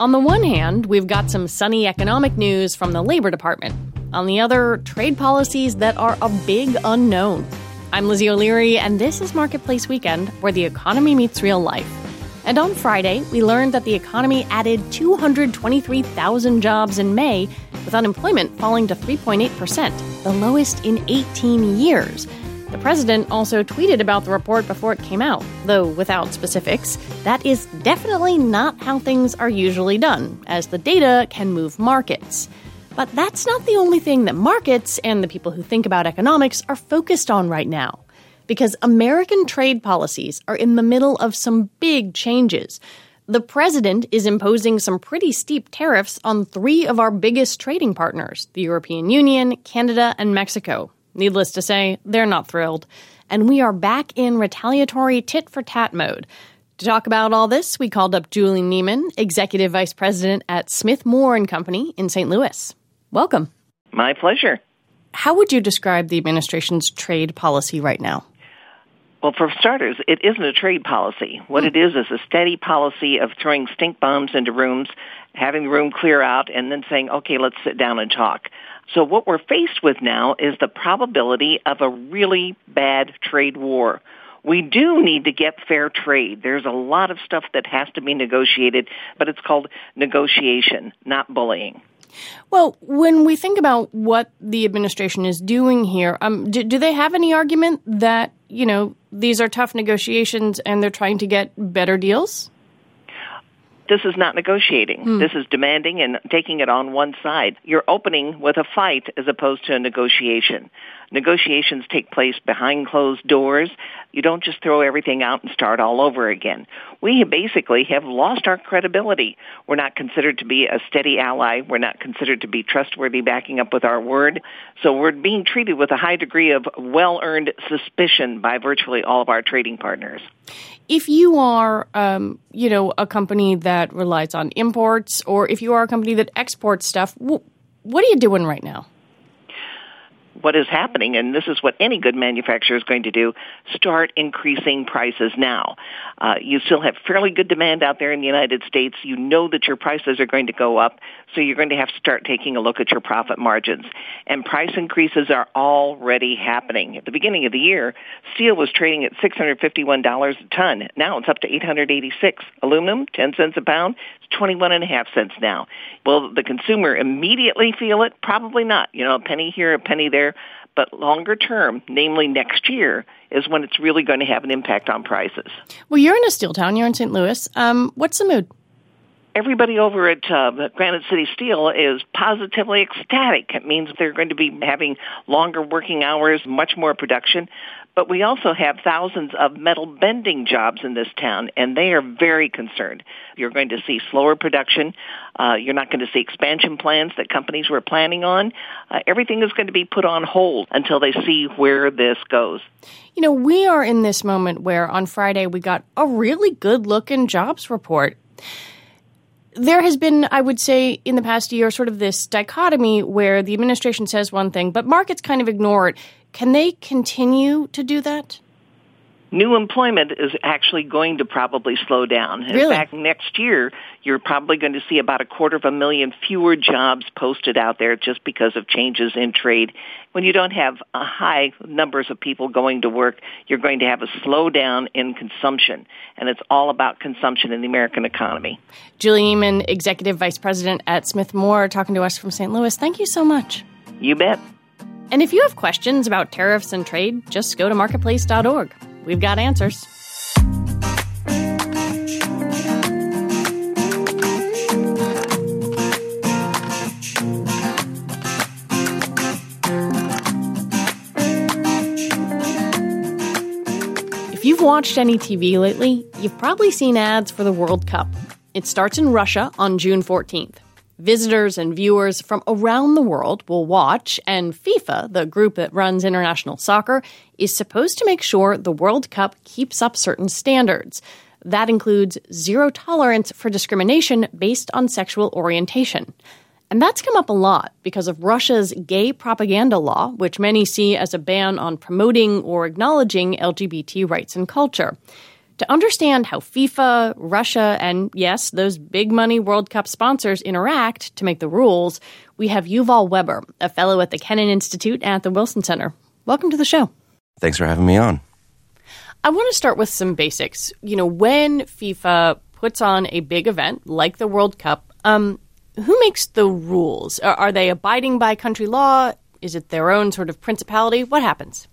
On the one hand, we've got some sunny economic news from the Labor Department. On the other, trade policies that are a big unknown. I'm Lizzie O'Leary, and this is Marketplace Weekend, where the economy meets real life. And on Friday, we learned that the economy added 223,000 jobs in May, with unemployment falling to 3.8%, the lowest in 18 years. The president also tweeted about the report before it came out, though without specifics. That is definitely not how things are usually done, as the data can move markets. But that's not the only thing that markets and the people who think about economics are focused on right now. Because American trade policies are in the middle of some big changes. The president is imposing some pretty steep tariffs on three of our biggest trading partners the European Union, Canada, and Mexico. Needless to say, they're not thrilled. And we are back in retaliatory tit for tat mode. To talk about all this, we called up Julie Neiman, Executive Vice President at Smith Moore and Company in St. Louis. Welcome. My pleasure. How would you describe the administration's trade policy right now? Well, for starters, it isn't a trade policy. What hmm. it is is a steady policy of throwing stink bombs into rooms, having the room clear out, and then saying, okay, let's sit down and talk. So what we're faced with now is the probability of a really bad trade war. We do need to get fair trade. There's a lot of stuff that has to be negotiated, but it's called negotiation, not bullying. Well, when we think about what the administration is doing here, um, do, do, they have any argument that you know these are tough negotiations and they're trying to get better deals? This is not negotiating. Hmm. This is demanding and taking it on one side. You're opening with a fight as opposed to a negotiation. Negotiations take place behind closed doors. You don't just throw everything out and start all over again. We basically have lost our credibility. We're not considered to be a steady ally. We're not considered to be trustworthy backing up with our word. So we're being treated with a high degree of well-earned suspicion by virtually all of our trading partners. If you are, um, you know, a company that relies on imports, or if you are a company that exports stuff, wh- what are you doing right now? What is happening, and this is what any good manufacturer is going to do, start increasing prices now. Uh, you still have fairly good demand out there in the United States. You know that your prices are going to go up, so you're going to have to start taking a look at your profit margins. And price increases are already happening. At the beginning of the year, steel was trading at $651 a ton. Now it's up to 886. Aluminum, 10 cents a pound, it's 21 and a half cents now. Will the consumer immediately feel it? Probably not. You know, a penny here, a penny there but longer term, namely next year, is when it's really going to have an impact on prices. Well, you're in a steel town. You're in St. Louis. Um, what's the mood? Everybody over at uh, Granite City Steel is positively ecstatic. It means they're going to be having longer working hours, much more production. But we also have thousands of metal bending jobs in this town, and they are very concerned. You're going to see slower production. Uh, you're not going to see expansion plans that companies were planning on. Uh, everything is going to be put on hold until they see where this goes. You know, we are in this moment where on Friday we got a really good looking jobs report there has been, I would say, in the past year, sort of this dichotomy where the administration says one thing, but markets kind of ignore it. Can they continue to do that? New employment is actually going to probably slow down. In really? fact, next year, you're probably going to see about a quarter of a million fewer jobs posted out there just because of changes in trade. When you don't have a high numbers of people going to work, you're going to have a slowdown in consumption. And it's all about consumption in the American economy. Julie Neiman, Executive Vice President at Smith Moore, talking to us from St. Louis. Thank you so much. You bet. And if you have questions about tariffs and trade, just go to marketplace.org. We've got answers. If you've watched any TV lately, you've probably seen ads for the World Cup. It starts in Russia on June 14th. Visitors and viewers from around the world will watch, and FIFA, the group that runs international soccer, is supposed to make sure the World Cup keeps up certain standards. That includes zero tolerance for discrimination based on sexual orientation. And that's come up a lot because of Russia's gay propaganda law, which many see as a ban on promoting or acknowledging LGBT rights and culture. To understand how FIFA, Russia, and yes, those big money World Cup sponsors interact to make the rules, we have Yuval Weber, a fellow at the Kennan Institute at the Wilson Center. Welcome to the show. Thanks for having me on. I want to start with some basics. You know, when FIFA puts on a big event like the World Cup, um, who makes the rules? Are, are they abiding by country law? Is it their own sort of principality? What happens?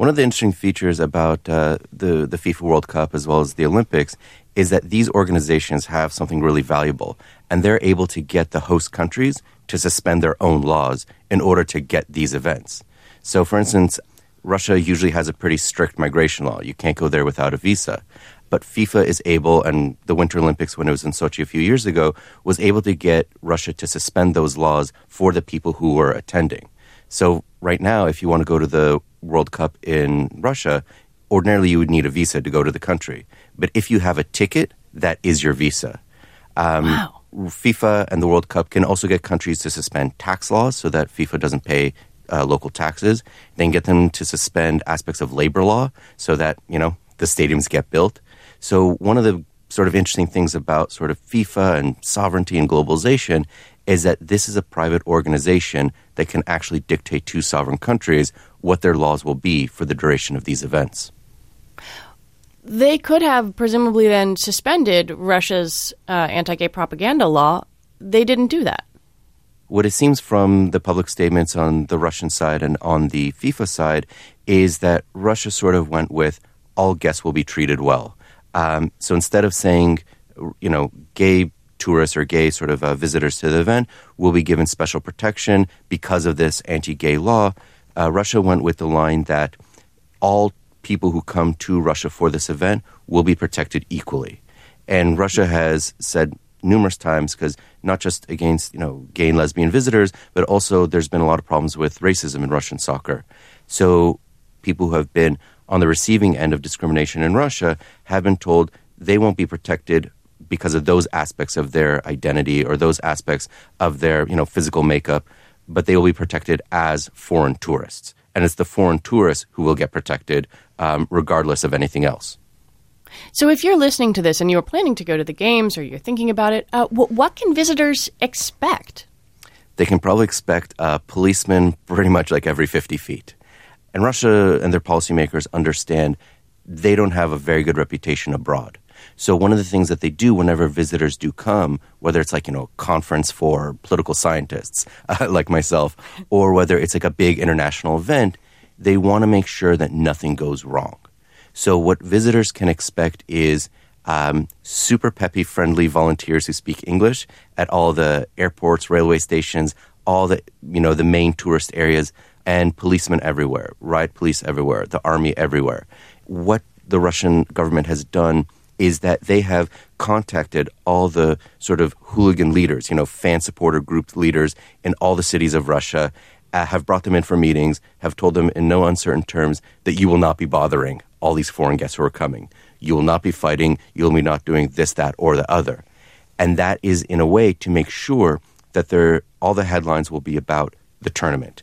One of the interesting features about uh, the the FIFA World Cup as well as the Olympics is that these organizations have something really valuable, and they're able to get the host countries to suspend their own laws in order to get these events. So, for instance, Russia usually has a pretty strict migration law. You can't go there without a visa. But FIFA is able, and the Winter Olympics, when it was in Sochi a few years ago, was able to get Russia to suspend those laws for the people who were attending. So, right now, if you want to go to the World Cup in Russia, ordinarily you would need a visa to go to the country. But if you have a ticket, that is your visa. Um, wow. FIFA and the World Cup can also get countries to suspend tax laws so that FIFA doesn't pay uh, local taxes. Then get them to suspend aspects of labor law so that you know the stadiums get built. So one of the sort of interesting things about sort of FIFA and sovereignty and globalization is that this is a private organization that can actually dictate to sovereign countries what their laws will be for the duration of these events. They could have presumably then suspended Russia's uh, anti gay propaganda law. They didn't do that. What it seems from the public statements on the Russian side and on the FIFA side is that Russia sort of went with all guests will be treated well. Um, so instead of saying, you know, gay tourists or gay sort of uh, visitors to the event will be given special protection because of this anti gay law, uh, Russia went with the line that all people who come to Russia for this event will be protected equally. And Russia has said numerous times because not just against you know gay and lesbian visitors, but also there's been a lot of problems with racism in Russian soccer. So people who have been on the receiving end of discrimination in Russia have been told they won't be protected because of those aspects of their identity or those aspects of their you know physical makeup, but they will be protected as foreign tourists, and it's the foreign tourists who will get protected um, regardless of anything else. So, if you're listening to this and you're planning to go to the games or you're thinking about it, uh, w- what can visitors expect? They can probably expect a policeman pretty much like every 50 feet. And Russia and their policymakers understand they don't have a very good reputation abroad. So one of the things that they do whenever visitors do come, whether it's like, you know, a conference for political scientists uh, like myself, or whether it's like a big international event, they want to make sure that nothing goes wrong. So what visitors can expect is um, super peppy, friendly volunteers who speak English at all the airports, railway stations, all the you know the main tourist areas, and policemen everywhere, riot police everywhere, the army everywhere. What the Russian government has done is that they have contacted all the sort of hooligan leaders, you know, fan supporter group leaders in all the cities of Russia, uh, have brought them in for meetings, have told them in no uncertain terms that you will not be bothering all these foreign guests who are coming. You will not be fighting. You will be not doing this, that, or the other. And that is in a way to make sure that there, all the headlines will be about the tournament.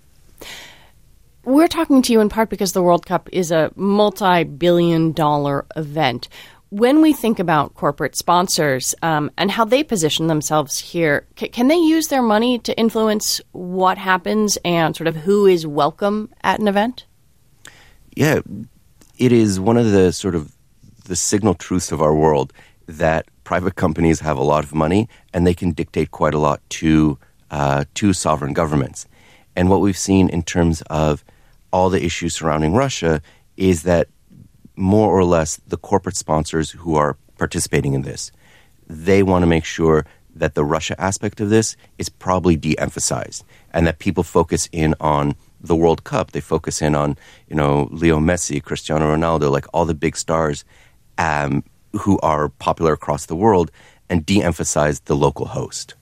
We're talking to you in part because the World Cup is a multi billion dollar event. When we think about corporate sponsors um, and how they position themselves here, c- can they use their money to influence what happens and sort of who is welcome at an event? Yeah, it is one of the sort of the signal truths of our world that private companies have a lot of money and they can dictate quite a lot to uh, to sovereign governments. And what we've seen in terms of all the issues surrounding Russia is that more or less the corporate sponsors who are participating in this, they want to make sure that the Russia aspect of this is probably de-emphasized and that people focus in on the World Cup. They focus in on, you know, Leo Messi, Cristiano Ronaldo, like all the big stars um, who are popular across the world, and de-emphasize the local host.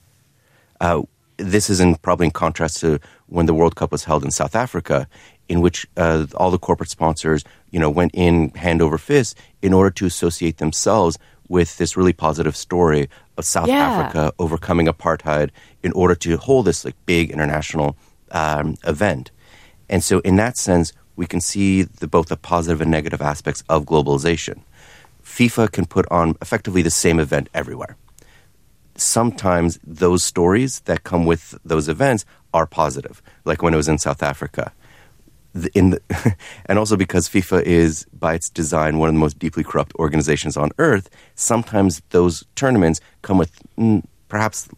Uh, this is in probably in contrast to when the World Cup was held in South Africa, in which uh, all the corporate sponsors, you know, went in hand over fist in order to associate themselves with this really positive story of South yeah. Africa overcoming apartheid in order to hold this like big international um, event. And so, in that sense, we can see the, both the positive and negative aspects of globalization. FIFA can put on effectively the same event everywhere. Sometimes those stories that come with those events are positive, like when it was in South Africa. In the, and also because FIFA is, by its design, one of the most deeply corrupt organizations on earth, sometimes those tournaments come with mm, perhaps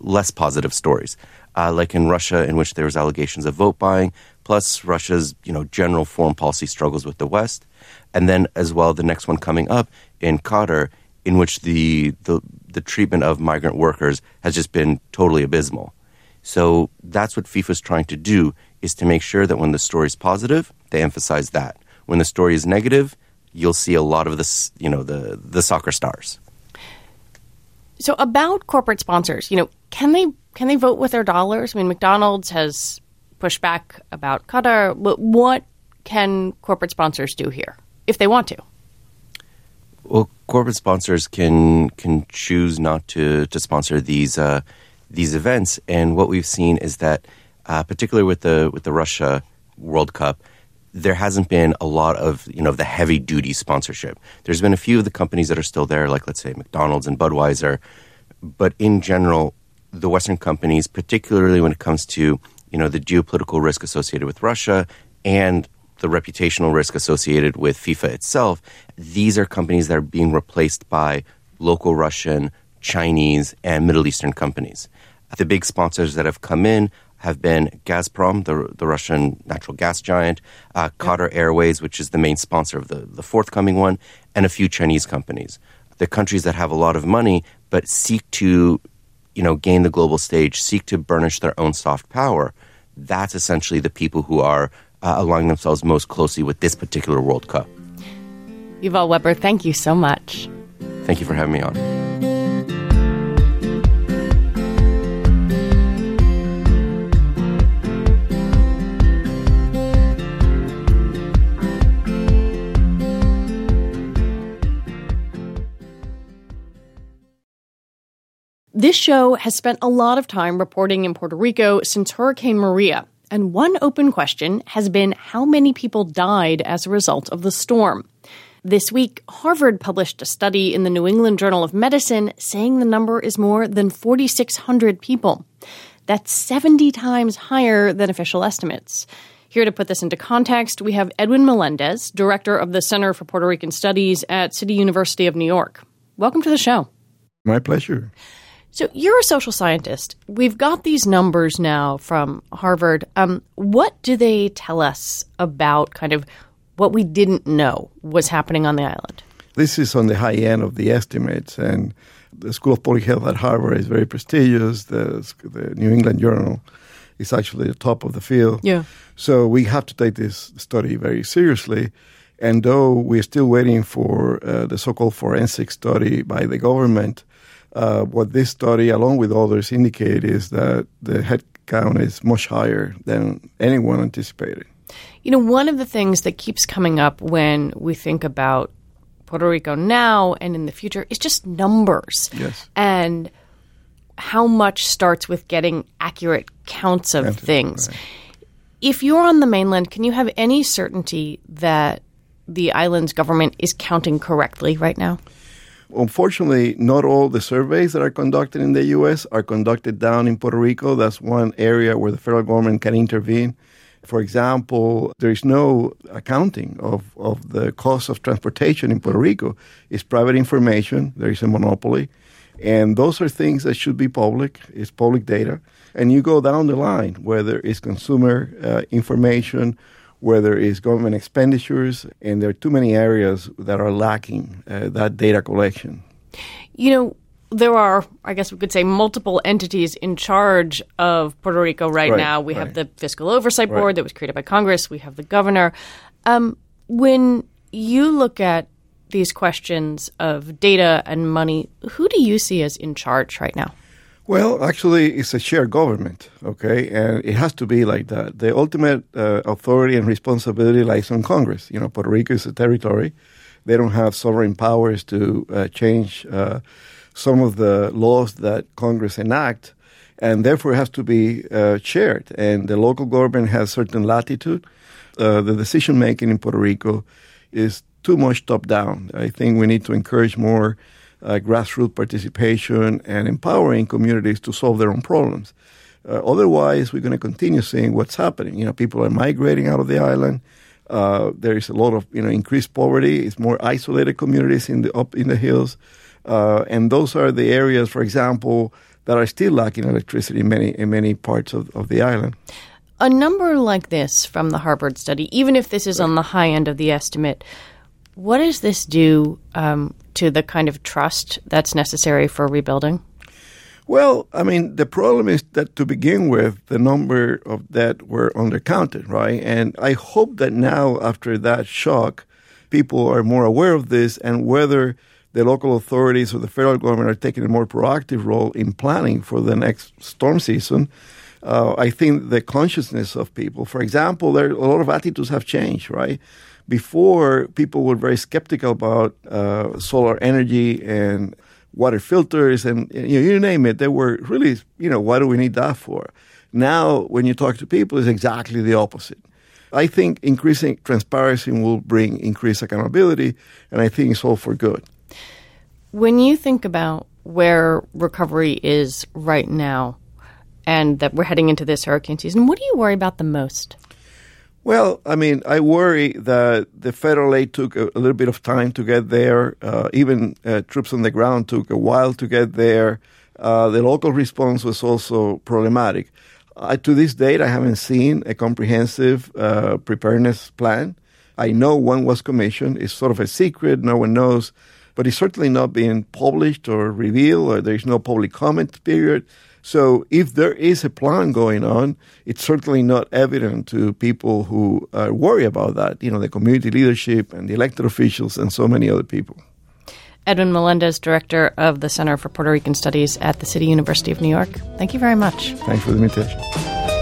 less positive stories. Uh, like in Russia, in which there was allegations of vote buying, plus Russia's you know general foreign policy struggles with the West, and then as well the next one coming up in Qatar, in which the the, the treatment of migrant workers has just been totally abysmal. So that's what FIFA is trying to do is to make sure that when the story is positive, they emphasize that. When the story is negative, you'll see a lot of this, you know, the the soccer stars. So about corporate sponsors, you know, can they can they vote with their dollars? I mean, McDonald's has pushed back about Qatar, but what can corporate sponsors do here if they want to? Well, corporate sponsors can can choose not to to sponsor these uh, these events, and what we've seen is that, uh, particularly with the with the Russia World Cup, there hasn't been a lot of you know the heavy duty sponsorship. There's been a few of the companies that are still there, like let's say McDonald's and Budweiser, but in general, the Western companies, particularly when it comes to you know the geopolitical risk associated with Russia and the reputational risk associated with FIFA itself, these are companies that are being replaced by local Russian, Chinese, and Middle Eastern companies. The big sponsors that have come in have been Gazprom, the, the Russian natural gas giant, uh, Qatar Airways, which is the main sponsor of the, the forthcoming one, and a few Chinese companies. The countries that have a lot of money but seek to you know, gain the global stage, seek to burnish their own soft power, that's essentially the people who are uh, aligning themselves most closely with this particular World Cup. Yuval Weber, thank you so much. Thank you for having me on. This show has spent a lot of time reporting in Puerto Rico since Hurricane Maria, and one open question has been how many people died as a result of the storm. This week, Harvard published a study in the New England Journal of Medicine saying the number is more than 4,600 people. That's 70 times higher than official estimates. Here to put this into context, we have Edwin Melendez, director of the Center for Puerto Rican Studies at City University of New York. Welcome to the show. My pleasure. So you're a social scientist. We've got these numbers now from Harvard. Um, what do they tell us about kind of what we didn't know was happening on the island? This is on the high end of the estimates, and the School of Public Health at Harvard is very prestigious. The, the New England Journal is actually the top of the field. Yeah. So we have to take this study very seriously. And though we're still waiting for uh, the so-called forensic study by the government uh, what this study, along with others, indicate is that the head count is much higher than anyone anticipated. You know, one of the things that keeps coming up when we think about Puerto Rico now and in the future is just numbers. Yes. And how much starts with getting accurate counts of things. Right. If you're on the mainland, can you have any certainty that the island's government is counting correctly right now? Unfortunately, not all the surveys that are conducted in the U.S. are conducted down in Puerto Rico. That's one area where the federal government can intervene. For example, there is no accounting of, of the cost of transportation in Puerto Rico. It's private information, there is a monopoly. And those are things that should be public, it's public data. And you go down the line, whether it's consumer uh, information whether it's government expenditures, and there are too many areas that are lacking uh, that data collection. You know, there are, I guess we could say, multiple entities in charge of Puerto Rico right, right now. We right. have the Fiscal Oversight Board right. that was created by Congress. We have the governor. Um, when you look at these questions of data and money, who do you see as in charge right now? Well, actually, it's a shared government, okay, and it has to be like that. The ultimate uh, authority and responsibility lies on Congress. You know, Puerto Rico is a territory; they don't have sovereign powers to uh, change uh, some of the laws that Congress enact, and therefore it has to be uh, shared. And the local government has certain latitude. Uh, the decision making in Puerto Rico is too much top down. I think we need to encourage more uh, grassroots participation and empowering communities to solve their own problems. Uh, otherwise, we're going to continue seeing what's happening. You know, people are migrating out of the island. Uh, there is a lot of you know increased poverty. It's more isolated communities in the up in the hills, uh, and those are the areas, for example, that are still lacking electricity in many in many parts of, of the island. A number like this from the Harvard study, even if this is on the high end of the estimate, what does this do um, to the kind of trust that's necessary for rebuilding? Well, I mean, the problem is that to begin with, the number of that were undercounted, right? And I hope that now, after that shock, people are more aware of this and whether the local authorities or the federal government are taking a more proactive role in planning for the next storm season. Uh, I think the consciousness of people, for example, there a lot of attitudes have changed, right? Before, people were very skeptical about uh, solar energy and water filters and you, know, you name it. They were really, you know, what do we need that for? Now, when you talk to people, it's exactly the opposite. I think increasing transparency will bring increased accountability, and I think it's all for good. When you think about where recovery is right now and that we're heading into this hurricane season, what do you worry about the most? Well, I mean, I worry that the federal aid took a, a little bit of time to get there. Uh, even uh, troops on the ground took a while to get there. Uh, the local response was also problematic. to this date, I haven't seen a comprehensive uh, preparedness plan. I know one was commissioned. It's sort of a secret. No one knows. But it's certainly not being published or revealed, or there's no public comment period. So if there is a plan going on, it's certainly not evident to people who uh, worry about that, you know, the community leadership and the elected officials and so many other people. Edwin Melendez, Director of the Center for Puerto Rican Studies at the City University of New York. Thank you very much. Thanks for the invitation.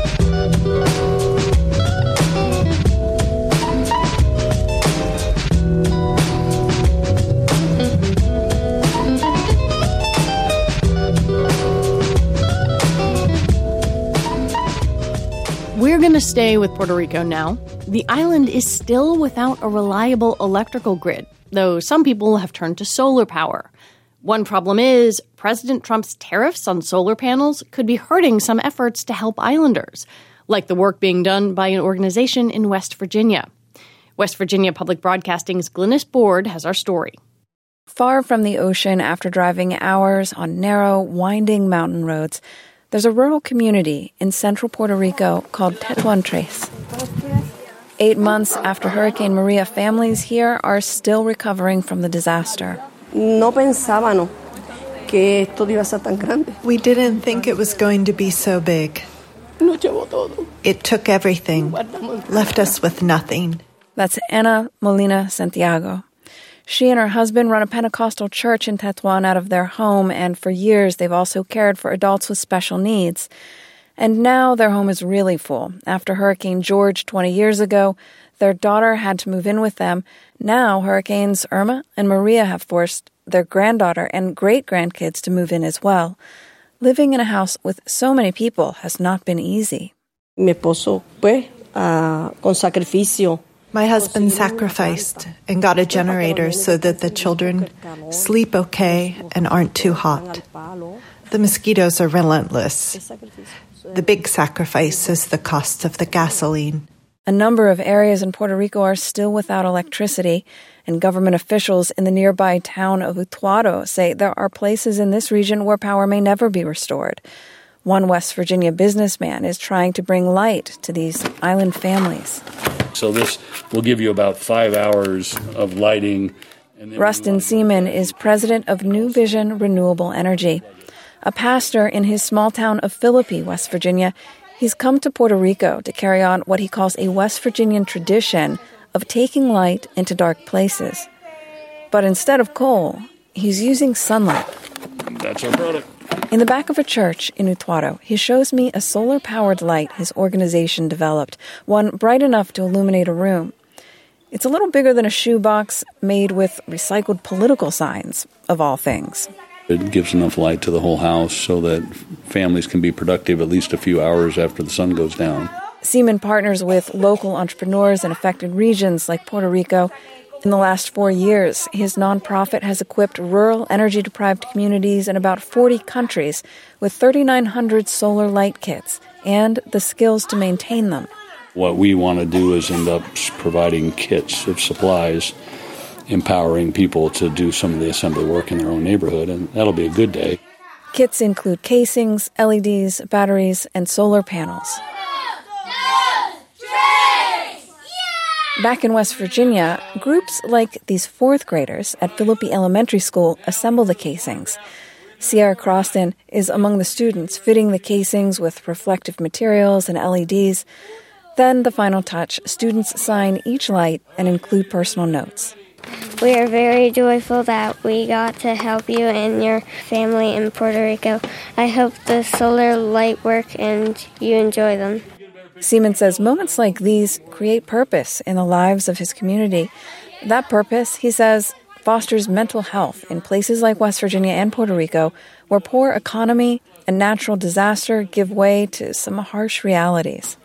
Stay with Puerto Rico now. The island is still without a reliable electrical grid, though some people have turned to solar power. One problem is President Trump's tariffs on solar panels could be hurting some efforts to help islanders, like the work being done by an organization in West Virginia. West Virginia Public Broadcasting's Glynis Board has our story. Far from the ocean after driving hours on narrow, winding mountain roads, there's a rural community in central Puerto Rico called Tetuan Tres. Eight months after Hurricane Maria, families here are still recovering from the disaster. No pensábamos que esto iba a ser tan grande. We didn't think it was going to be so big. It took everything, left us with nothing. That's Ana Molina Santiago. She and her husband run a Pentecostal church in Tetuan out of their home, and for years they've also cared for adults with special needs. And now their home is really full. After Hurricane George 20 years ago, their daughter had to move in with them. Now Hurricanes Irma and Maria have forced their granddaughter and great grandkids to move in as well. Living in a house with so many people has not been easy. Mi esposo, pues, uh, con sacrificio, my husband sacrificed and got a generator so that the children sleep okay and aren't too hot. The mosquitoes are relentless. The big sacrifice is the cost of the gasoline. A number of areas in Puerto Rico are still without electricity, and government officials in the nearby town of Utuado say there are places in this region where power may never be restored. One West Virginia businessman is trying to bring light to these island families. So this will give you about five hours of lighting. Rustin Seaman is president of New Vision Renewable Energy. A pastor in his small town of Philippi, West Virginia, he's come to Puerto Rico to carry on what he calls a West Virginian tradition of taking light into dark places. But instead of coal, he's using sunlight. That's our product. In the back of a church in Utuado, he shows me a solar powered light his organization developed, one bright enough to illuminate a room. It's a little bigger than a shoebox made with recycled political signs, of all things. It gives enough light to the whole house so that families can be productive at least a few hours after the sun goes down. Seaman partners with local entrepreneurs in affected regions like Puerto Rico In the last four years, his nonprofit has equipped rural, energy deprived communities in about 40 countries with 3,900 solar light kits and the skills to maintain them. What we want to do is end up providing kits of supplies, empowering people to do some of the assembly work in their own neighborhood, and that'll be a good day. Kits include casings, LEDs, batteries, and solar panels. Back in West Virginia, groups like these fourth graders at Philippi Elementary School assemble the casings. Sierra Croston is among the students fitting the casings with reflective materials and LEDs. Then the final touch students sign each light and include personal notes. We are very joyful that we got to help you and your family in Puerto Rico. I hope the solar light work and you enjoy them. Seaman says moments like these create purpose in the lives of his community. That purpose, he says, fosters mental health in places like West Virginia and Puerto Rico, where poor economy and natural disaster give way to some harsh realities.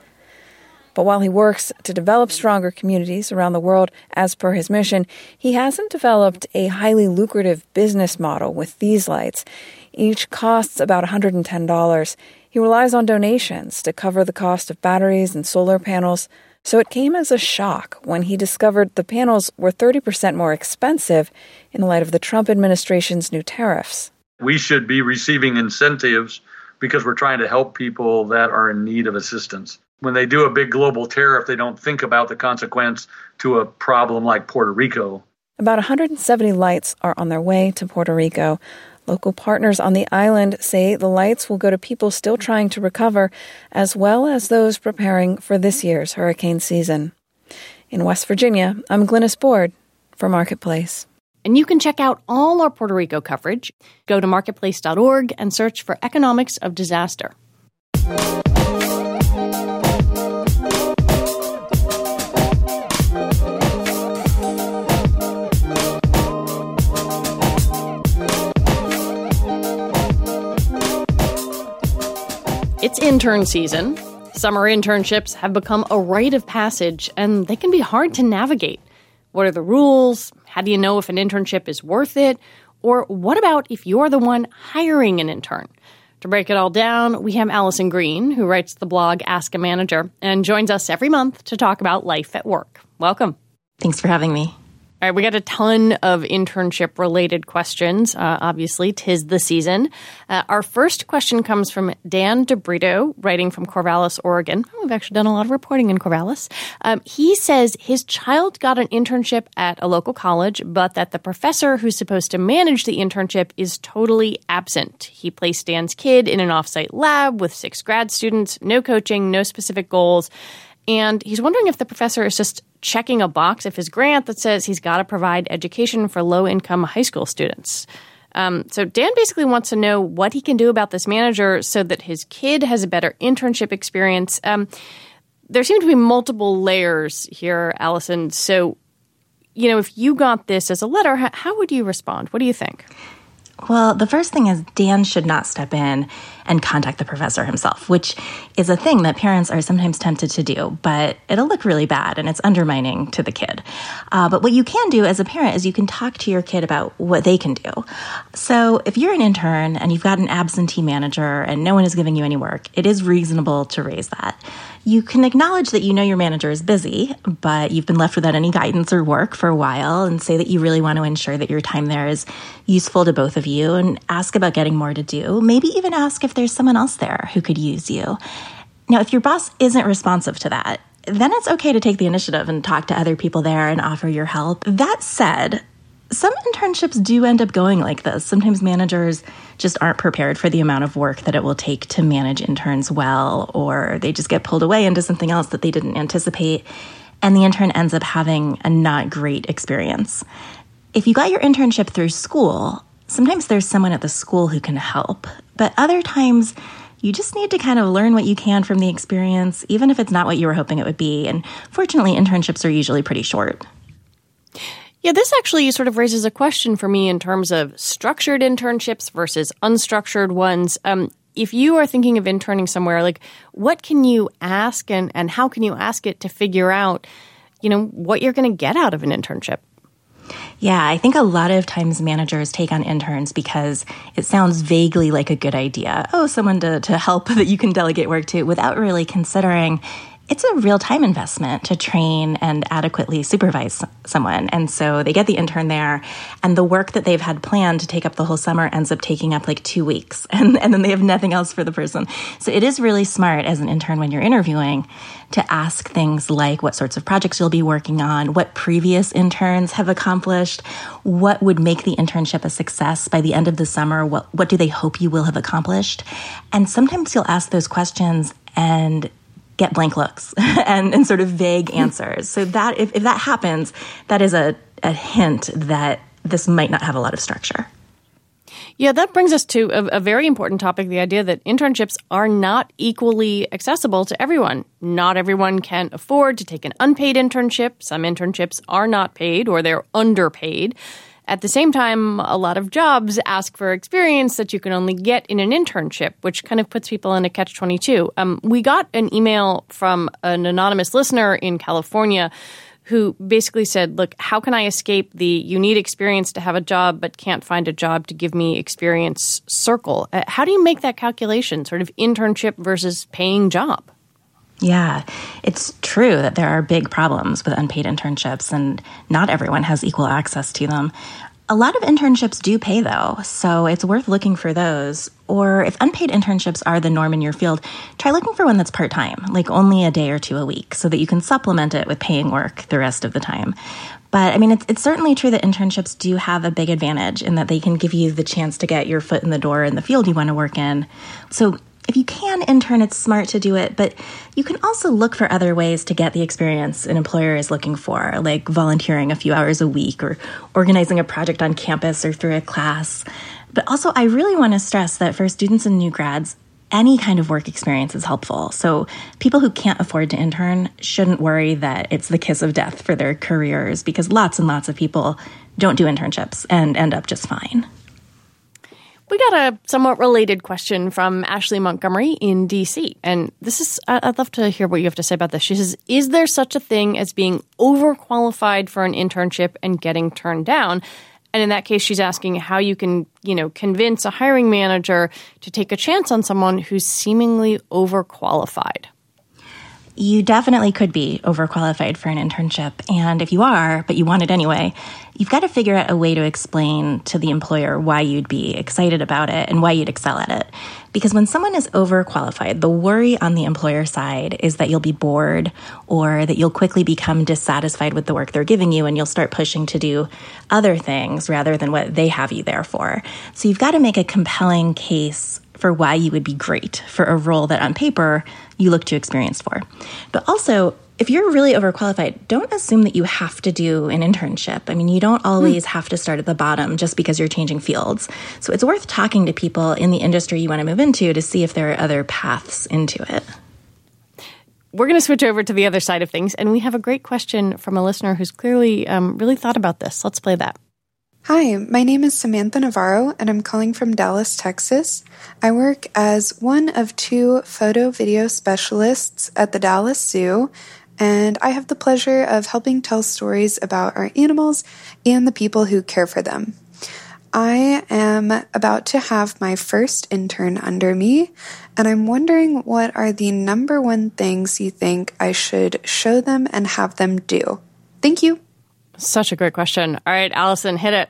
But while he works to develop stronger communities around the world as per his mission, he hasn't developed a highly lucrative business model with these lights. Each costs about $110. He relies on donations to cover the cost of batteries and solar panels, so it came as a shock when he discovered the panels were 30% more expensive in the light of the Trump administration's new tariffs. We should be receiving incentives because we're trying to help people that are in need of assistance. When they do a big global tariff, they don't think about the consequence to a problem like Puerto Rico. About 170 lights are on their way to Puerto Rico. Local partners on the island say the lights will go to people still trying to recover, as well as those preparing for this year's hurricane season. In West Virginia, I'm Glynis Board for Marketplace. And you can check out all our Puerto Rico coverage. Go to marketplace.org and search for Economics of Disaster. It's intern season. Summer internships have become a rite of passage and they can be hard to navigate. What are the rules? How do you know if an internship is worth it? Or what about if you're the one hiring an intern? To break it all down, we have Alison Green, who writes the blog Ask a Manager and joins us every month to talk about life at work. Welcome. Thanks for having me. All right, we got a ton of internship related questions. Uh, obviously, tis the season. Uh, our first question comes from Dan DeBrito, writing from Corvallis, Oregon. Oh, we've actually done a lot of reporting in Corvallis. Um, he says his child got an internship at a local college, but that the professor who's supposed to manage the internship is totally absent. He placed Dan's kid in an offsite lab with six grad students, no coaching, no specific goals. And he's wondering if the professor is just checking a box if his grant that says he's got to provide education for low income high school students. Um, so Dan basically wants to know what he can do about this manager so that his kid has a better internship experience. Um, there seem to be multiple layers here, Alison. So, you know, if you got this as a letter, how would you respond? What do you think? Well, the first thing is Dan should not step in and contact the professor himself, which is a thing that parents are sometimes tempted to do, but it'll look really bad and it's undermining to the kid. Uh, but what you can do as a parent is you can talk to your kid about what they can do. So if you're an intern and you've got an absentee manager and no one is giving you any work, it is reasonable to raise that. You can acknowledge that you know your manager is busy, but you've been left without any guidance or work for a while and say that you really want to ensure that your time there is useful to both of you and ask about getting more to do. Maybe even ask if there's someone else there who could use you. Now, if your boss isn't responsive to that, then it's okay to take the initiative and talk to other people there and offer your help. That said, some internships do end up going like this. Sometimes managers just aren't prepared for the amount of work that it will take to manage interns well, or they just get pulled away into something else that they didn't anticipate, and the intern ends up having a not great experience. If you got your internship through school, sometimes there's someone at the school who can help, but other times, you just need to kind of learn what you can from the experience, even if it's not what you were hoping it would be. And fortunately, internships are usually pretty short. Yeah, this actually sort of raises a question for me in terms of structured internships versus unstructured ones. Um, if you are thinking of interning somewhere, like what can you ask and, and how can you ask it to figure out, you know, what you're going to get out of an internship? Yeah, I think a lot of times managers take on interns because it sounds vaguely like a good idea. Oh, someone to, to help that you can delegate work to without really considering it's a real time investment to train and adequately supervise someone. And so they get the intern there, and the work that they've had planned to take up the whole summer ends up taking up like two weeks. And, and then they have nothing else for the person. So it is really smart as an intern when you're interviewing to ask things like what sorts of projects you'll be working on, what previous interns have accomplished, what would make the internship a success by the end of the summer, what, what do they hope you will have accomplished. And sometimes you'll ask those questions and get blank looks and, and sort of vague answers. So that if, if that happens, that is a, a hint that this might not have a lot of structure. Yeah, that brings us to a, a, very important topic the idea that internships are not equally accessible to everyone. Not everyone can afford to take an unpaid internship. Some internships are not paid or they're underpaid. At the same time, a lot of jobs ask for experience that you can only get in an internship, which kind of puts people in a catch 22. Um, we got an email from an anonymous listener in California who basically said, Look, how can I escape the you need experience to have a job, but can't find a job to give me experience circle? Uh, how do you make that calculation, sort of internship versus paying job? Yeah, it's true that there are big problems with unpaid internships, and not everyone has equal access to them. A lot of internships do pay, though, so it's worth looking for those. Or if unpaid internships are the norm in your field, try looking for one that's part time, like only a day or two a week, so that you can supplement it with paying work the rest of the time. But I mean, it's, it's certainly true that internships do have a big advantage in that they can give you the chance to get your foot in the door in the field you want to work in. So if you can intern, it's smart to do it, but you can also look for other ways to get the experience an employer is looking for, like volunteering a few hours a week or organizing a project on campus or through a class. But also, I really want to stress that for students and new grads, any kind of work experience is helpful. So, people who can't afford to intern shouldn't worry that it's the kiss of death for their careers because lots and lots of people don't do internships and end up just fine. We got a somewhat related question from Ashley Montgomery in DC. And this is, I'd love to hear what you have to say about this. She says, Is there such a thing as being overqualified for an internship and getting turned down? And in that case, she's asking how you can, you know, convince a hiring manager to take a chance on someone who's seemingly overqualified you definitely could be overqualified for an internship. And if you are, but you want it anyway, you've got to figure out a way to explain to the employer why you'd be excited about it and why you'd excel at it. Because when someone is overqualified, the worry on the employer side is that you'll be bored or that you'll quickly become dissatisfied with the work they're giving you and you'll start pushing to do other things rather than what they have you there for. So you've got to make a compelling case for why you would be great for a role that on paper you look too experienced for. But also, if you're really overqualified, don't assume that you have to do an internship. I mean, you don't always mm. have to start at the bottom just because you're changing fields. So it's worth talking to people in the industry you want to move into to see if there are other paths into it. We're going to switch over to the other side of things, and we have a great question from a listener who's clearly um, really thought about this. Let's play that. Hi, my name is Samantha Navarro, and I'm calling from Dallas, Texas. I work as one of two photo video specialists at the Dallas Zoo, and I have the pleasure of helping tell stories about our animals and the people who care for them. I am about to have my first intern under me, and I'm wondering what are the number one things you think I should show them and have them do? Thank you. Such a great question. All right, Alison, hit it.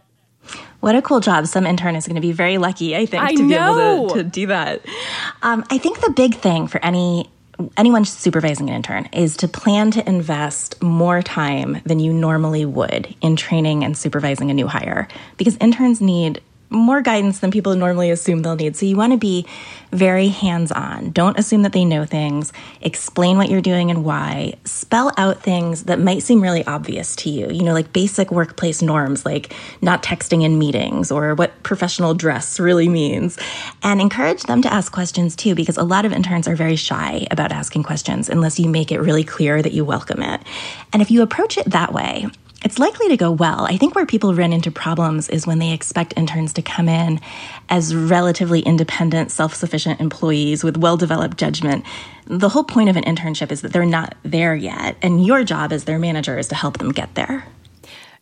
What a cool job. Some intern is going to be very lucky, I think, I to know. be able to, to do that. Um, I think the big thing for any anyone supervising an intern is to plan to invest more time than you normally would in training and supervising a new hire because interns need more guidance than people normally assume they'll need. So you want to be very hands on. Don't assume that they know things. Explain what you're doing and why. Spell out things that might seem really obvious to you, you know, like basic workplace norms, like not texting in meetings or what professional dress really means. And encourage them to ask questions too, because a lot of interns are very shy about asking questions unless you make it really clear that you welcome it. And if you approach it that way, it's likely to go well. I think where people run into problems is when they expect interns to come in as relatively independent, self sufficient employees with well developed judgment. The whole point of an internship is that they're not there yet, and your job as their manager is to help them get there.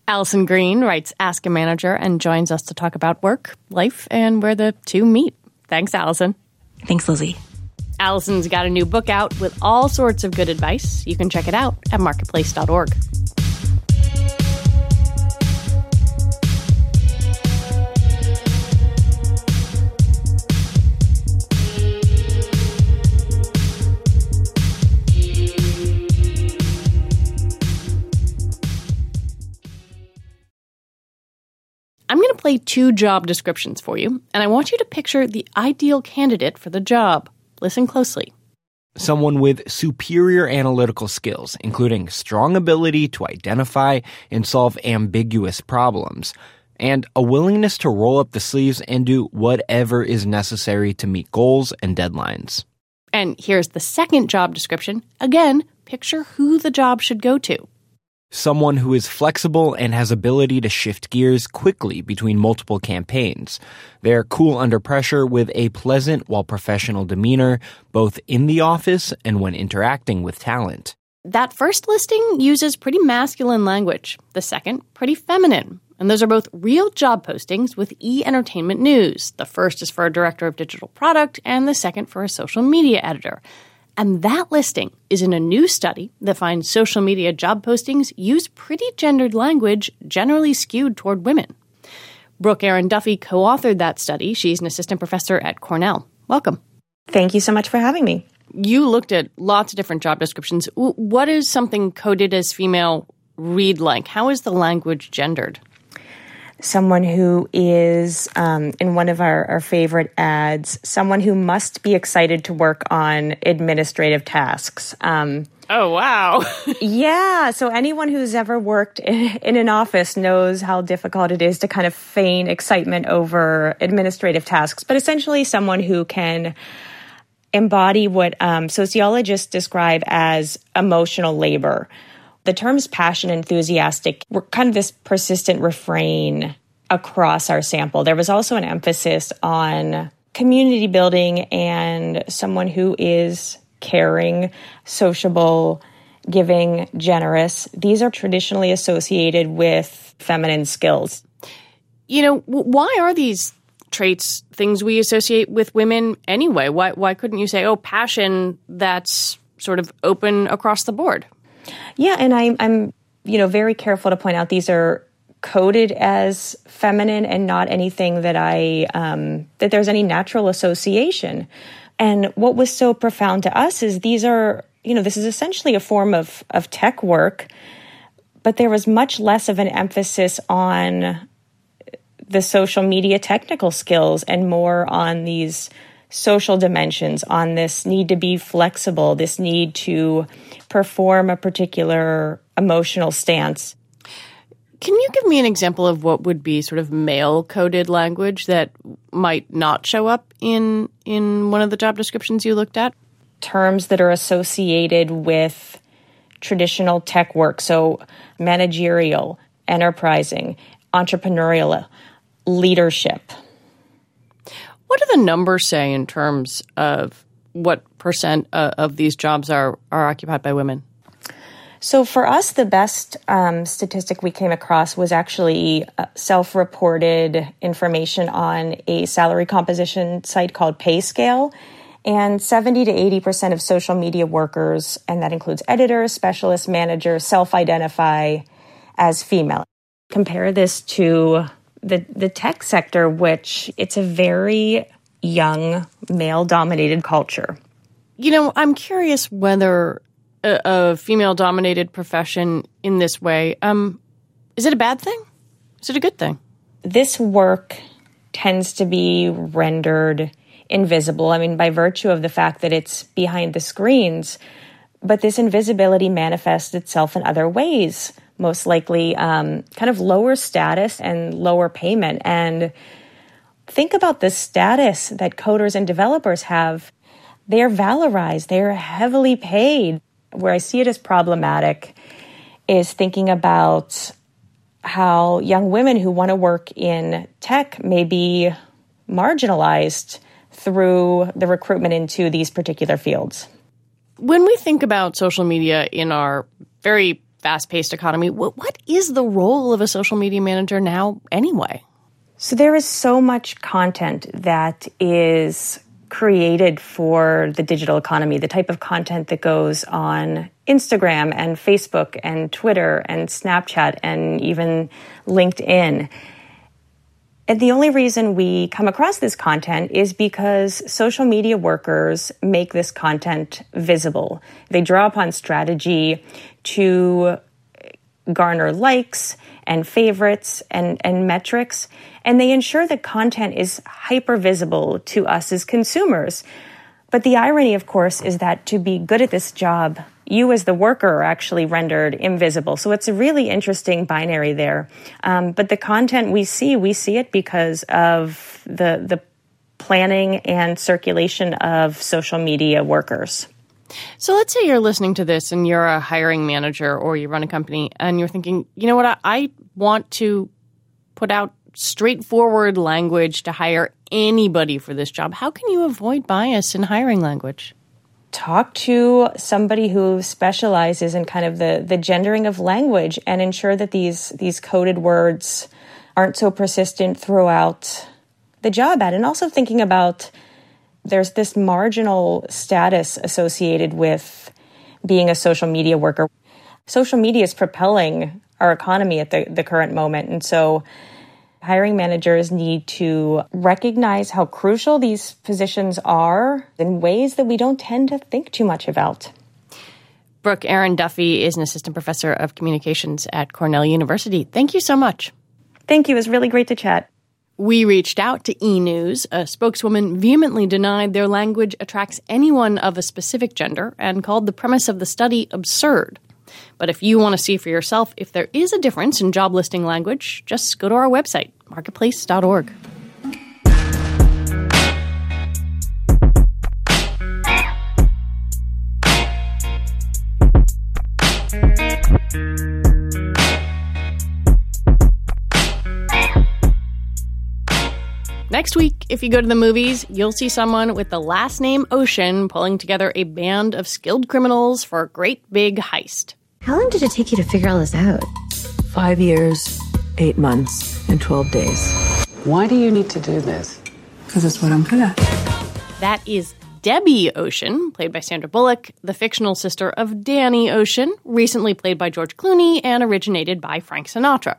Alison Green writes Ask a Manager and joins us to talk about work, life, and where the two meet. Thanks, Alison. Thanks, Lizzie. Alison's got a new book out with all sorts of good advice. You can check it out at marketplace.org. I'm going to play two job descriptions for you, and I want you to picture the ideal candidate for the job. Listen closely. Someone with superior analytical skills, including strong ability to identify and solve ambiguous problems, and a willingness to roll up the sleeves and do whatever is necessary to meet goals and deadlines. And here's the second job description. Again, picture who the job should go to someone who is flexible and has ability to shift gears quickly between multiple campaigns. They're cool under pressure with a pleasant while professional demeanor, both in the office and when interacting with talent. That first listing uses pretty masculine language, the second, pretty feminine. And those are both real job postings with E Entertainment News. The first is for a director of digital product, and the second for a social media editor. And that listing is in a new study that finds social media job postings use pretty gendered language generally skewed toward women. Brooke Erin Duffy co authored that study. She's an assistant professor at Cornell. Welcome. Thank you so much for having me. You looked at lots of different job descriptions. What is something coded as female read like? How is the language gendered? Someone who is um, in one of our, our favorite ads, someone who must be excited to work on administrative tasks. Um, oh, wow. yeah. So, anyone who's ever worked in, in an office knows how difficult it is to kind of feign excitement over administrative tasks, but essentially, someone who can embody what um, sociologists describe as emotional labor the terms passion enthusiastic were kind of this persistent refrain across our sample. There was also an emphasis on community building and someone who is caring, sociable, giving, generous. These are traditionally associated with feminine skills. You know, why are these traits things we associate with women anyway? Why why couldn't you say, "Oh, passion that's sort of open across the board"? Yeah, and I'm I'm you know very careful to point out these are coded as feminine and not anything that I um, that there's any natural association. And what was so profound to us is these are you know this is essentially a form of of tech work, but there was much less of an emphasis on the social media technical skills and more on these social dimensions on this need to be flexible, this need to perform a particular emotional stance. Can you give me an example of what would be sort of male coded language that might not show up in in one of the job descriptions you looked at? Terms that are associated with traditional tech work, so managerial, enterprising, entrepreneurial, leadership. What do the numbers say in terms of what percent uh, of these jobs are, are occupied by women? So, for us, the best um, statistic we came across was actually uh, self reported information on a salary composition site called PayScale. And 70 to 80% of social media workers, and that includes editors, specialists, managers, self identify as female. Compare this to the the tech sector, which it's a very young male dominated culture. You know, I'm curious whether a, a female dominated profession in this way um, is it a bad thing? Is it a good thing? This work tends to be rendered invisible. I mean, by virtue of the fact that it's behind the screens, but this invisibility manifests itself in other ways most likely um, kind of lower status and lower payment. And think about the status that coders and developers have. They're valorized, they're heavily paid. Where I see it as problematic is thinking about how young women who want to work in tech may be marginalized through the recruitment into these particular fields. When we think about social media in our very fast paced economy. What, what is the role of a social media manager now, anyway? So there is so much content that is created for the digital economy, the type of content that goes on Instagram and Facebook and Twitter and Snapchat and even LinkedIn. And the only reason we come across this content is because social media workers make this content visible. They draw upon strategy to garner likes and favorites and, and metrics, and they ensure that content is hyper visible to us as consumers. But the irony, of course, is that to be good at this job, you as the worker are actually rendered invisible. So it's a really interesting binary there. Um, but the content we see, we see it because of the the planning and circulation of social media workers. So let's say you're listening to this and you're a hiring manager or you run a company and you're thinking, you know what, I, I want to put out straightforward language to hire anybody for this job. How can you avoid bias in hiring language? Talk to somebody who specializes in kind of the the gendering of language and ensure that these these coded words aren't so persistent throughout the job ad. And also thinking about there's this marginal status associated with being a social media worker. Social media is propelling our economy at the, the current moment. And so hiring managers need to recognize how crucial these positions are in ways that we don't tend to think too much about. Brooke Erin Duffy is an assistant professor of communications at Cornell University. Thank you so much. Thank you. It was really great to chat. We reached out to E News. A spokeswoman vehemently denied their language attracts anyone of a specific gender and called the premise of the study absurd. But if you want to see for yourself if there is a difference in job listing language, just go to our website, marketplace.org. Next week, if you go to the movies, you'll see someone with the last name Ocean pulling together a band of skilled criminals for a great big heist. How long did it take you to figure all this out? Five years, eight months, and 12 days. Why do you need to do this? Because it's what I'm good at. That is Debbie Ocean, played by Sandra Bullock, the fictional sister of Danny Ocean, recently played by George Clooney and originated by Frank Sinatra.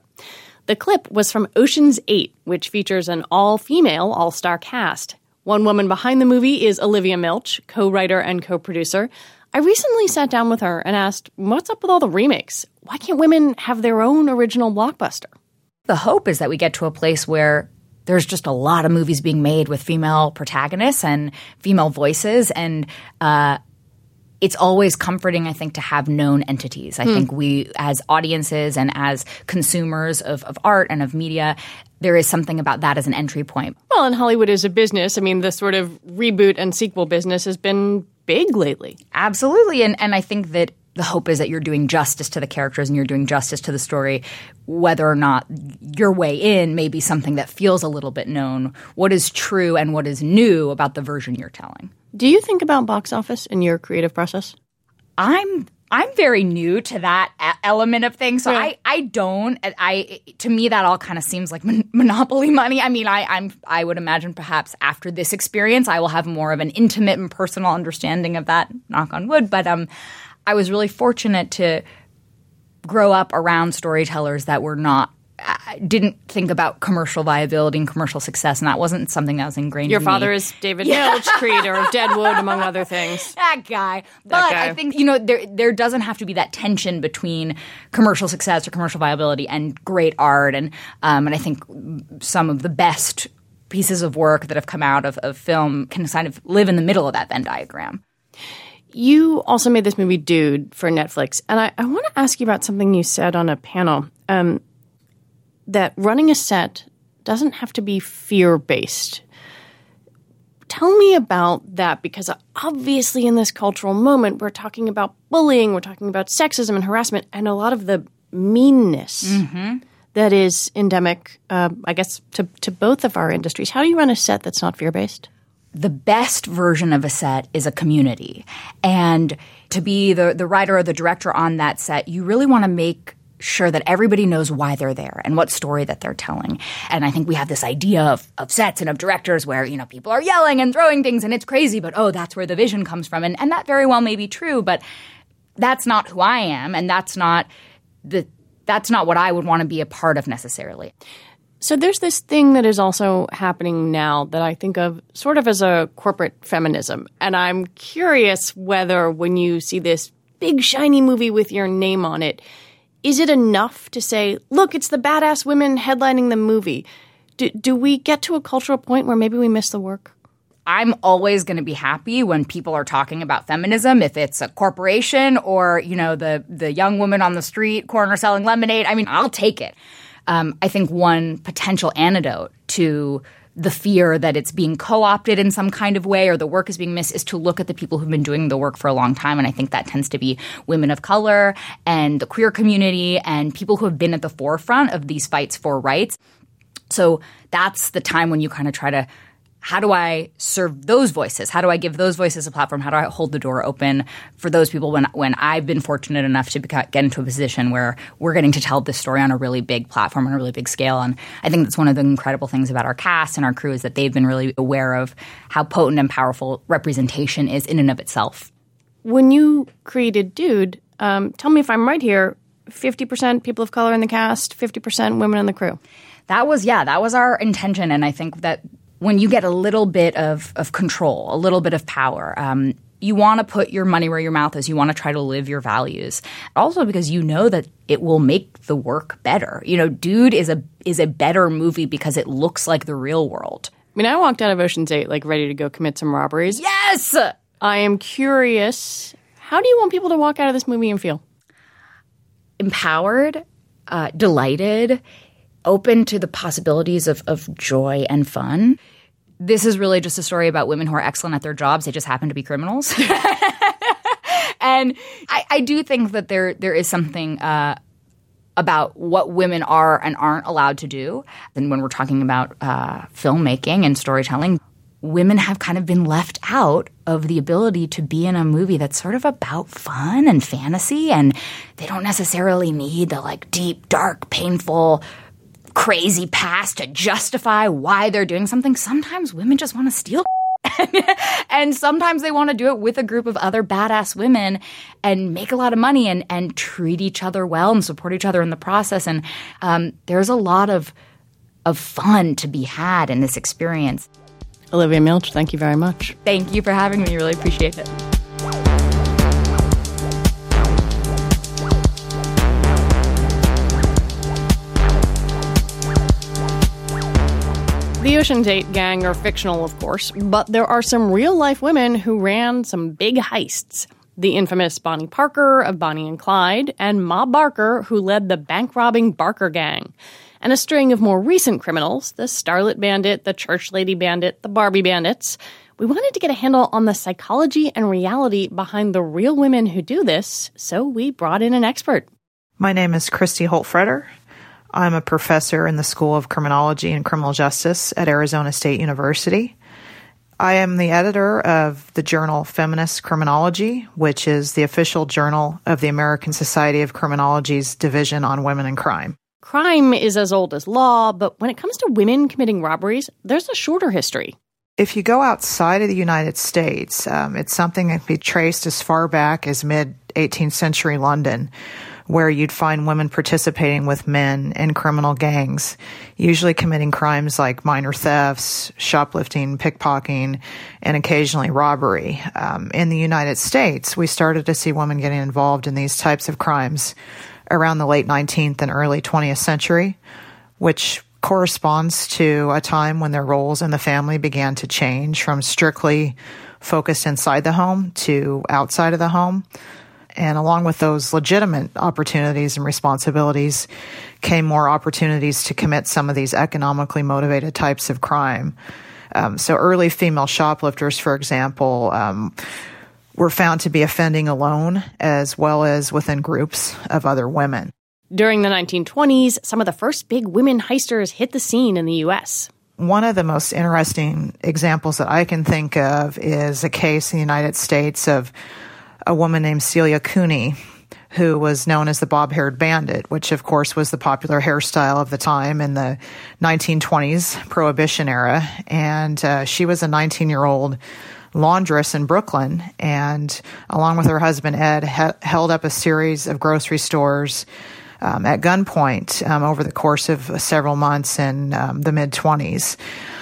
The clip was from Ocean's 8, which features an all female, all star cast. One woman behind the movie is Olivia Milch, co writer and co producer. I recently sat down with her and asked, What's up with all the remakes? Why can't women have their own original blockbuster? The hope is that we get to a place where there's just a lot of movies being made with female protagonists and female voices and uh, it's always comforting, I think, to have known entities. I hmm. think we, as audiences and as consumers of, of art and of media, there is something about that as an entry point. Well, and Hollywood is a business. I mean, the sort of reboot and sequel business has been big lately. Absolutely. And and I think that the hope is that you're doing justice to the characters and you're doing justice to the story, whether or not your way in may be something that feels a little bit known. What is true and what is new about the version you're telling? Do you think about box office in your creative process? I'm I'm very new to that element of things, so I I don't. I to me that all kind of seems like mon- monopoly money. I mean, I I'm I would imagine perhaps after this experience, I will have more of an intimate and personal understanding of that. Knock on wood, but um, I was really fortunate to grow up around storytellers that were not didn't think about commercial viability and commercial success, and that wasn't something that was ingrained. In. Your in father me. is David yeah. Milch, creator of Deadwood, among other things. That guy. That but guy. I think you know there there doesn't have to be that tension between commercial success or commercial viability and great art, and um, and I think some of the best pieces of work that have come out of, of film can kind of live in the middle of that Venn diagram. You also made this movie Dude for Netflix, and I, I want to ask you about something you said on a panel. Um, that running a set doesn't have to be fear based. Tell me about that because obviously, in this cultural moment, we're talking about bullying, we're talking about sexism and harassment, and a lot of the meanness mm-hmm. that is endemic, uh, I guess, to, to both of our industries. How do you run a set that's not fear based? the best version of a set is a community. And to be the, the writer or the director on that set, you really want to make sure that everybody knows why they're there and what story that they're telling. And I think we have this idea of, of sets and of directors where, you know, people are yelling and throwing things and it's crazy, but oh, that's where the vision comes from. And, and that very well may be true, but that's not who I am and that's not the that's not what I would want to be a part of necessarily. So there's this thing that is also happening now that I think of sort of as a corporate feminism. And I'm curious whether when you see this big shiny movie with your name on it, is it enough to say, look, it's the badass women headlining the movie? Do, do we get to a cultural point where maybe we miss the work? I'm always going to be happy when people are talking about feminism, if it's a corporation or, you know, the, the young woman on the street corner selling lemonade. I mean, I'll take it. Um, I think one potential antidote to the fear that it's being co-opted in some kind of way or the work is being missed is to look at the people who've been doing the work for a long time. And i think that tends to be women of color and the queer community and people who have been at the forefront of these fights for rights. So that's the time when you kind of try to how do I serve those voices? How do I give those voices a platform? How do I hold the door open for those people when when I've been fortunate enough to get into a position where we're getting to tell this story on a really big platform on a really big scale? And I think that's one of the incredible things about our cast and our crew is that they've been really aware of how potent and powerful representation is in and of itself. When you created Dude, um, tell me if I'm right here. Fifty percent people of color in the cast, fifty percent women in the crew. That was yeah, that was our intention, and I think that when you get a little bit of, of control, a little bit of power, um, you want to put your money where your mouth is. You want to try to live your values. Also because you know that it will make the work better. You know, Dude is a is a better movie because it looks like the real world. I mean, I walked out of Ocean's 8 like ready to go commit some robberies. Yes. I am curious, how do you want people to walk out of this movie and feel? Empowered, uh, delighted, open to the possibilities of, of joy and fun. This is really just a story about women who are excellent at their jobs. They just happen to be criminals. and I, I, do think that there there is something uh, about what women are and aren't allowed to do. And when we're talking about uh, filmmaking and storytelling, women have kind of been left out of the ability to be in a movie that's sort of about fun and fantasy. And they don't necessarily need the like deep, dark, painful crazy past to justify why they're doing something. Sometimes women just want to steal. and sometimes they want to do it with a group of other badass women and make a lot of money and, and treat each other well and support each other in the process. And um, there's a lot of of fun to be had in this experience. Olivia Milch, thank you very much. Thank you for having me. Really appreciate it. The Ocean's 8 gang are fictional, of course, but there are some real life women who ran some big heists. The infamous Bonnie Parker of Bonnie and Clyde, and Ma Barker, who led the bank robbing Barker gang. And a string of more recent criminals the Starlet Bandit, the Church Lady Bandit, the Barbie Bandits. We wanted to get a handle on the psychology and reality behind the real women who do this, so we brought in an expert. My name is Kristy Holtfreter. I'm a professor in the School of Criminology and Criminal Justice at Arizona State University. I am the editor of the journal Feminist Criminology, which is the official journal of the American Society of Criminology's Division on Women and Crime. Crime is as old as law, but when it comes to women committing robberies, there's a shorter history. If you go outside of the United States, um, it's something that can be traced as far back as mid 18th century London where you'd find women participating with men in criminal gangs, usually committing crimes like minor thefts, shoplifting, pickpocketing, and occasionally robbery. Um, in the United States, we started to see women getting involved in these types of crimes around the late 19th and early 20th century, which corresponds to a time when their roles in the family began to change from strictly focused inside the home to outside of the home. And along with those legitimate opportunities and responsibilities came more opportunities to commit some of these economically motivated types of crime. Um, so early female shoplifters, for example, um, were found to be offending alone as well as within groups of other women. During the 1920s, some of the first big women heisters hit the scene in the U.S. One of the most interesting examples that I can think of is a case in the United States of a woman named Celia Cooney, who was known as the bob haired bandit, which of course was the popular hairstyle of the time in the 1920s Prohibition era. And uh, she was a 19 year old laundress in Brooklyn, and along with her husband Ed, held up a series of grocery stores um, at gunpoint um, over the course of several months in um, the mid 20s.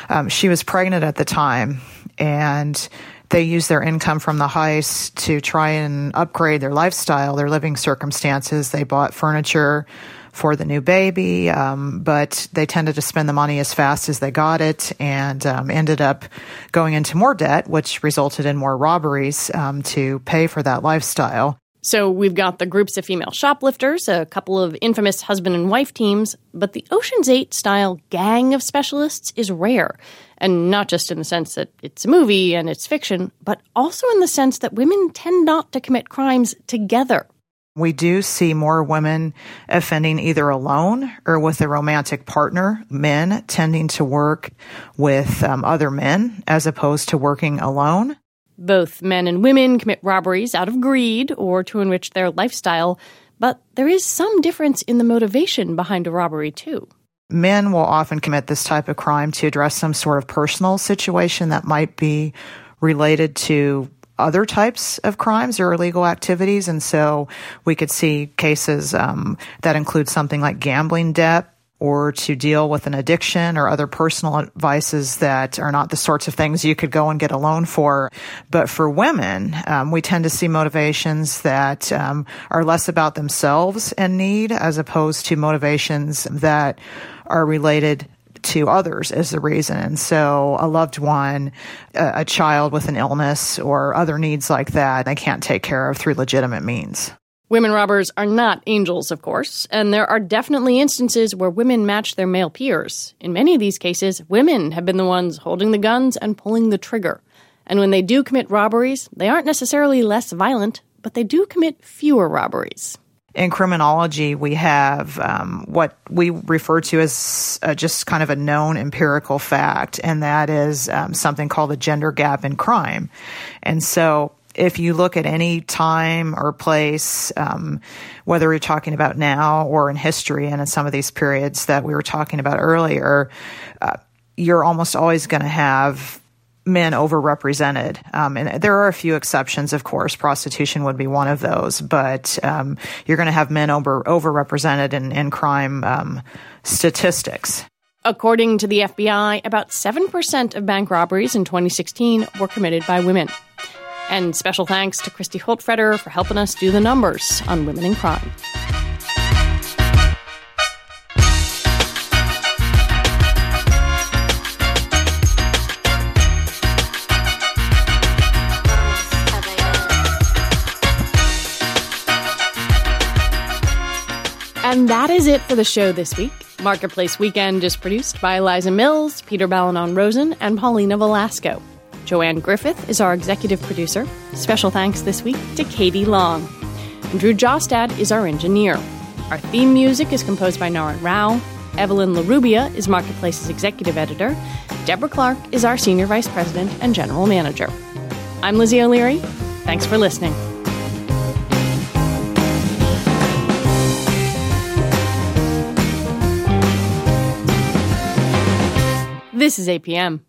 Um, she was pregnant at the time, and they used their income from the heist to try and upgrade their lifestyle, their living circumstances. They bought furniture for the new baby, um, but they tended to spend the money as fast as they got it and um, ended up going into more debt, which resulted in more robberies um, to pay for that lifestyle. So we've got the groups of female shoplifters, a couple of infamous husband and wife teams, but the Ocean's 8 style gang of specialists is rare. And not just in the sense that it's a movie and it's fiction, but also in the sense that women tend not to commit crimes together. We do see more women offending either alone or with a romantic partner, men tending to work with um, other men as opposed to working alone. Both men and women commit robberies out of greed or to enrich their lifestyle, but there is some difference in the motivation behind a robbery, too. Men will often commit this type of crime to address some sort of personal situation that might be related to other types of crimes or illegal activities. And so we could see cases um, that include something like gambling debt or to deal with an addiction or other personal vices that are not the sorts of things you could go and get a loan for. But for women, um, we tend to see motivations that um, are less about themselves and need as opposed to motivations that are related to others as the reason. So a loved one, a, a child with an illness or other needs like that, they can't take care of through legitimate means. Women robbers are not angels, of course, and there are definitely instances where women match their male peers. In many of these cases, women have been the ones holding the guns and pulling the trigger. And when they do commit robberies, they aren't necessarily less violent, but they do commit fewer robberies in criminology, we have um, what we refer to as uh, just kind of a known empirical fact, and that is um, something called the gender gap in crime. And so, if you look at any time or place, um, whether you're talking about now or in history, and in some of these periods that we were talking about earlier, uh, you're almost always going to have men overrepresented. Um, and there are a few exceptions, of course. Prostitution would be one of those, but um, you're going to have men over overrepresented in, in crime um, statistics. According to the FBI, about 7% of bank robberies in 2016 were committed by women. And special thanks to Kristy Holtfreter for helping us do the numbers on women in crime. And that is it for the show this week. Marketplace Weekend is produced by Eliza Mills, Peter Balonon Rosen, and Paulina Velasco. Joanne Griffith is our executive producer. Special thanks this week to Katie Long. And Drew Jostad is our engineer. Our theme music is composed by Naren Rao. Evelyn Larrubia is Marketplace's executive editor. Deborah Clark is our senior vice president and general manager. I'm Lizzie O'Leary. Thanks for listening. This is APM.